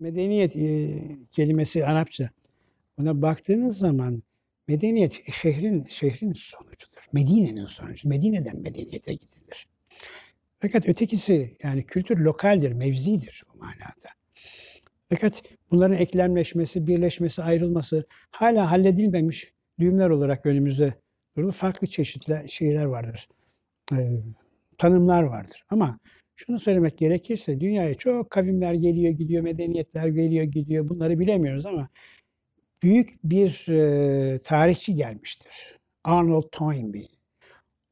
Medeniyet e, kelimesi Arapça. Buna baktığınız zaman medeniyet şehrin şehrin sonucudur. Medine'nin sonucu. Medine'den medeniyete gidilir. Fakat ötekisi yani kültür lokaldir, mevzidir bu manada. Fakat bunların eklemleşmesi, birleşmesi, ayrılması hala halledilmemiş düğümler olarak önümüzde durur. Farklı çeşitli şeyler vardır. Ee, tanımlar vardır. Ama şunu söylemek gerekirse dünyaya çok kavimler geliyor gidiyor, medeniyetler geliyor gidiyor. Bunları bilemiyoruz ama büyük bir e, tarihçi gelmiştir. Arnold Toynbee.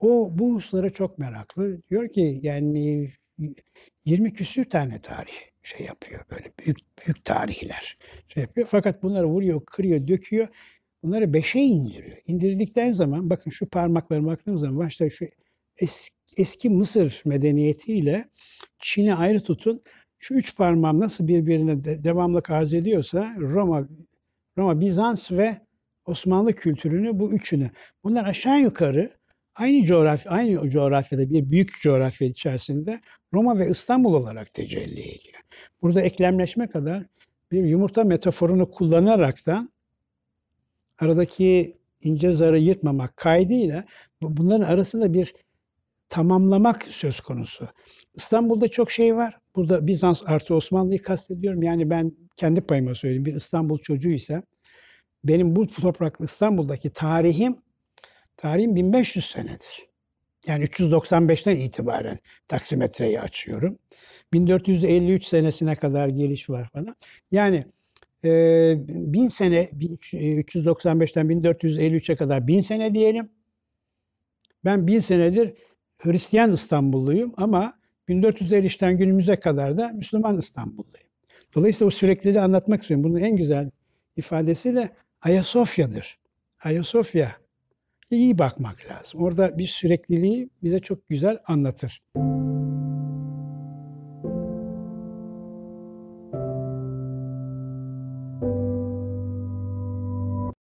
O bu hususlara çok meraklı. Diyor ki yani 20 küsür tane tarih şey yapıyor böyle büyük büyük tarihler şey yapıyor. Fakat bunları vuruyor, kırıyor, döküyor. Bunları beşe indiriyor. İndirdikten zaman bakın şu parmaklara baktığımız zaman başta şu eski, eski Mısır medeniyetiyle Çin'i ayrı tutun. Şu üç parmağım nasıl birbirine de, devamlı arz ediyorsa Roma, Roma, Bizans ve Osmanlı kültürünü bu üçünü. Bunlar aşağı yukarı aynı coğrafya, aynı coğrafyada bir büyük coğrafya içerisinde Roma ve İstanbul olarak tecelli ediyor. Burada eklemleşme kadar bir yumurta metaforunu kullanaraktan aradaki ince zarı yırtmamak kaydıyla bunların arasında bir tamamlamak söz konusu. İstanbul'da çok şey var. Burada Bizans artı Osmanlı'yı kastediyorum. Yani ben kendi payıma söyleyeyim. Bir İstanbul çocuğuysam benim bu toprak İstanbul'daki tarihim tarihim 1500 senedir. Yani 395'ten itibaren taksimetreyi açıyorum. 1453 senesine kadar geliş var falan. Yani e, 1000 sene 395'ten 1453'e kadar 1000 sene diyelim. Ben 1000 senedir Hristiyan İstanbulluyum ama 1453'ten günümüze kadar da Müslüman İstanbulluyum. Dolayısıyla o sürekliliği anlatmak istiyorum. Bunun en güzel ifadesi de Ayasofya'dır. Ayasofya iyi bakmak lazım. Orada bir sürekliliği bize çok güzel anlatır.